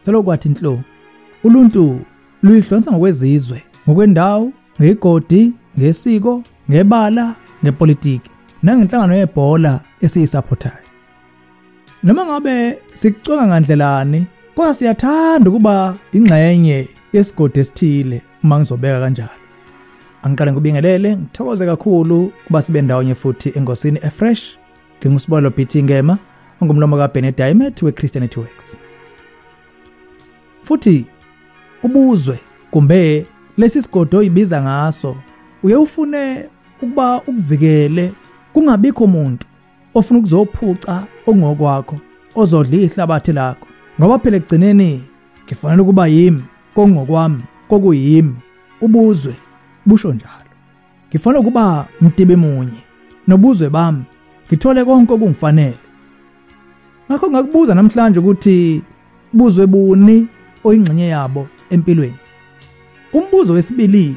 selokwathi inhlo uluntu luyihlonza ngokwezizwe ngokwendawo ngegodi ngesiko ngebala ngepolitiki nangenhlangano yebhola esiyisupportayo noma ngabe sikucweka ngandlelani kodwa siyathanda ukuba ingxenye yesigodi esithile uma ngizobeka kanjalo. Angiqale ngibingelele ngithokoze kakhulu kuba sibe ndawonye futhi engosini efresh ngingusibolo BT Ngema ongumlomo kaBennett Diamond weChristianity Works. Futhi ubuzwe kumbe lesi sigodo oyibiza ngaso uye ufune ukuba ukuvikele kungabikho umuntu ofuna ukuzophuca okungokwakho ozodla ihlabathi lakho. Ngoba phela ekugcineni ngifanele ukuba yimi kongokwami kokuyimi. Ubuzwe busho njalo. Ngifanele ukuba mdibe munye nobuzwe bami ngithole konke okungifanele. Ngakho ngakubuza namhlanje ukuthi buzwe buni? Oyingxenye yabo empilweni. Umbuzo wesibili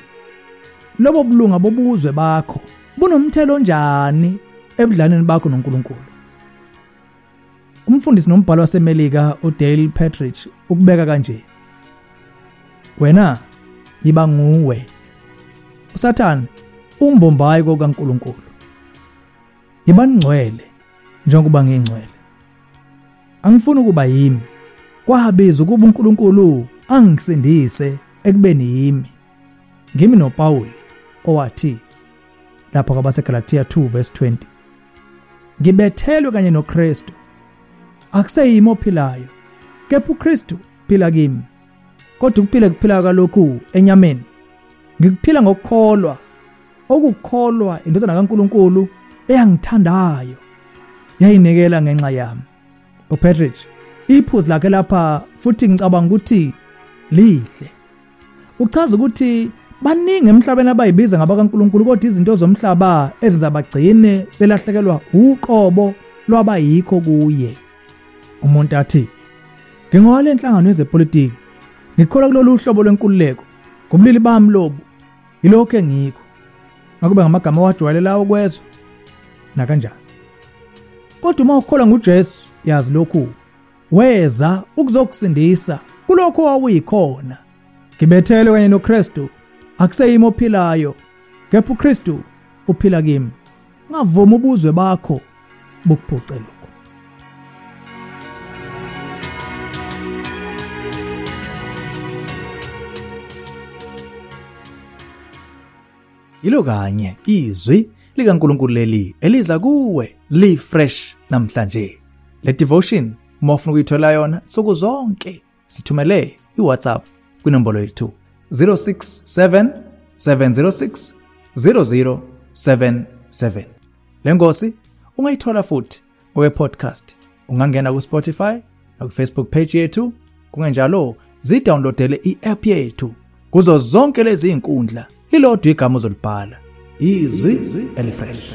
lobo bulunga bobuzwe bakho bunomthelo njani ebudlaneni bakho noNkulunkulu? Umfundisi nombhalo wasemelika uDale Partridge ukubeka kanje. Wena yiba nguwe. uSathane umbombayi kokaNkulunkulu. Yiba ngcwele njengoba ngingcwele. Angifuni ukuba yimi. Kwabiza ukuba uNkulunkulu angisindise ekubeni yimi. Ngimi noPaul owathi lapho kwabaseGalatia 2 verse 20 ngibethelwe kanye noKristu. Akuseyimi ophilayo kepha uKristu phila kimi kodwa ukuphila kuphila kalokhu enyameni. Ngikuphila ngokukholwa okukholwa indodana kaNkuluNkulu eyangithandayo yayinikela ngenxa yami. uPatrick. Iphuzu lakhe lapha futhi ngicabanga ukuthi lihle. Uchaza ukuthi baningi emhlabeni abayibiza ngabakaNkuluNkulu kodwa izinto zomhlaba ezenza bagcine belahlekelwa uqobo lwabayikho kuye. Umuntu athi ngingowale enhlangano yezepolitiki ngikholwa kulolu hlobo lwenkululeko ngobulili bami lobu yilokho engikho akube ngamagama wajwayelelayo ukwezwa na kanjani kodwa uma ukholwa nguJesu yazi lokhu weza ukuzokusindisa kulokho wawuyikhona. Ngibethelwe kanye noKristu akuseyimi ophilayo kepha uKristu uphila kimi. Ngavuma ubuzwe bakho bukuphuce lokho. Yilo kanye izwi likaNkuluNkulu leli eliza kuwe li fresh namhlanje. Le devotion mofuna ukuyithola yona suku zonke sithumele iWhatsApp kwinombolo yethu 067 706 0077. Lengosi ungayithola futhi ngowe podcast. Ungangena ku Spotify na ku Facebook page yethu kungenjalo zidownloadele i-app yethu kuzo zonke lezi inkundla lilodwa igama ozolibhala izwi elifresh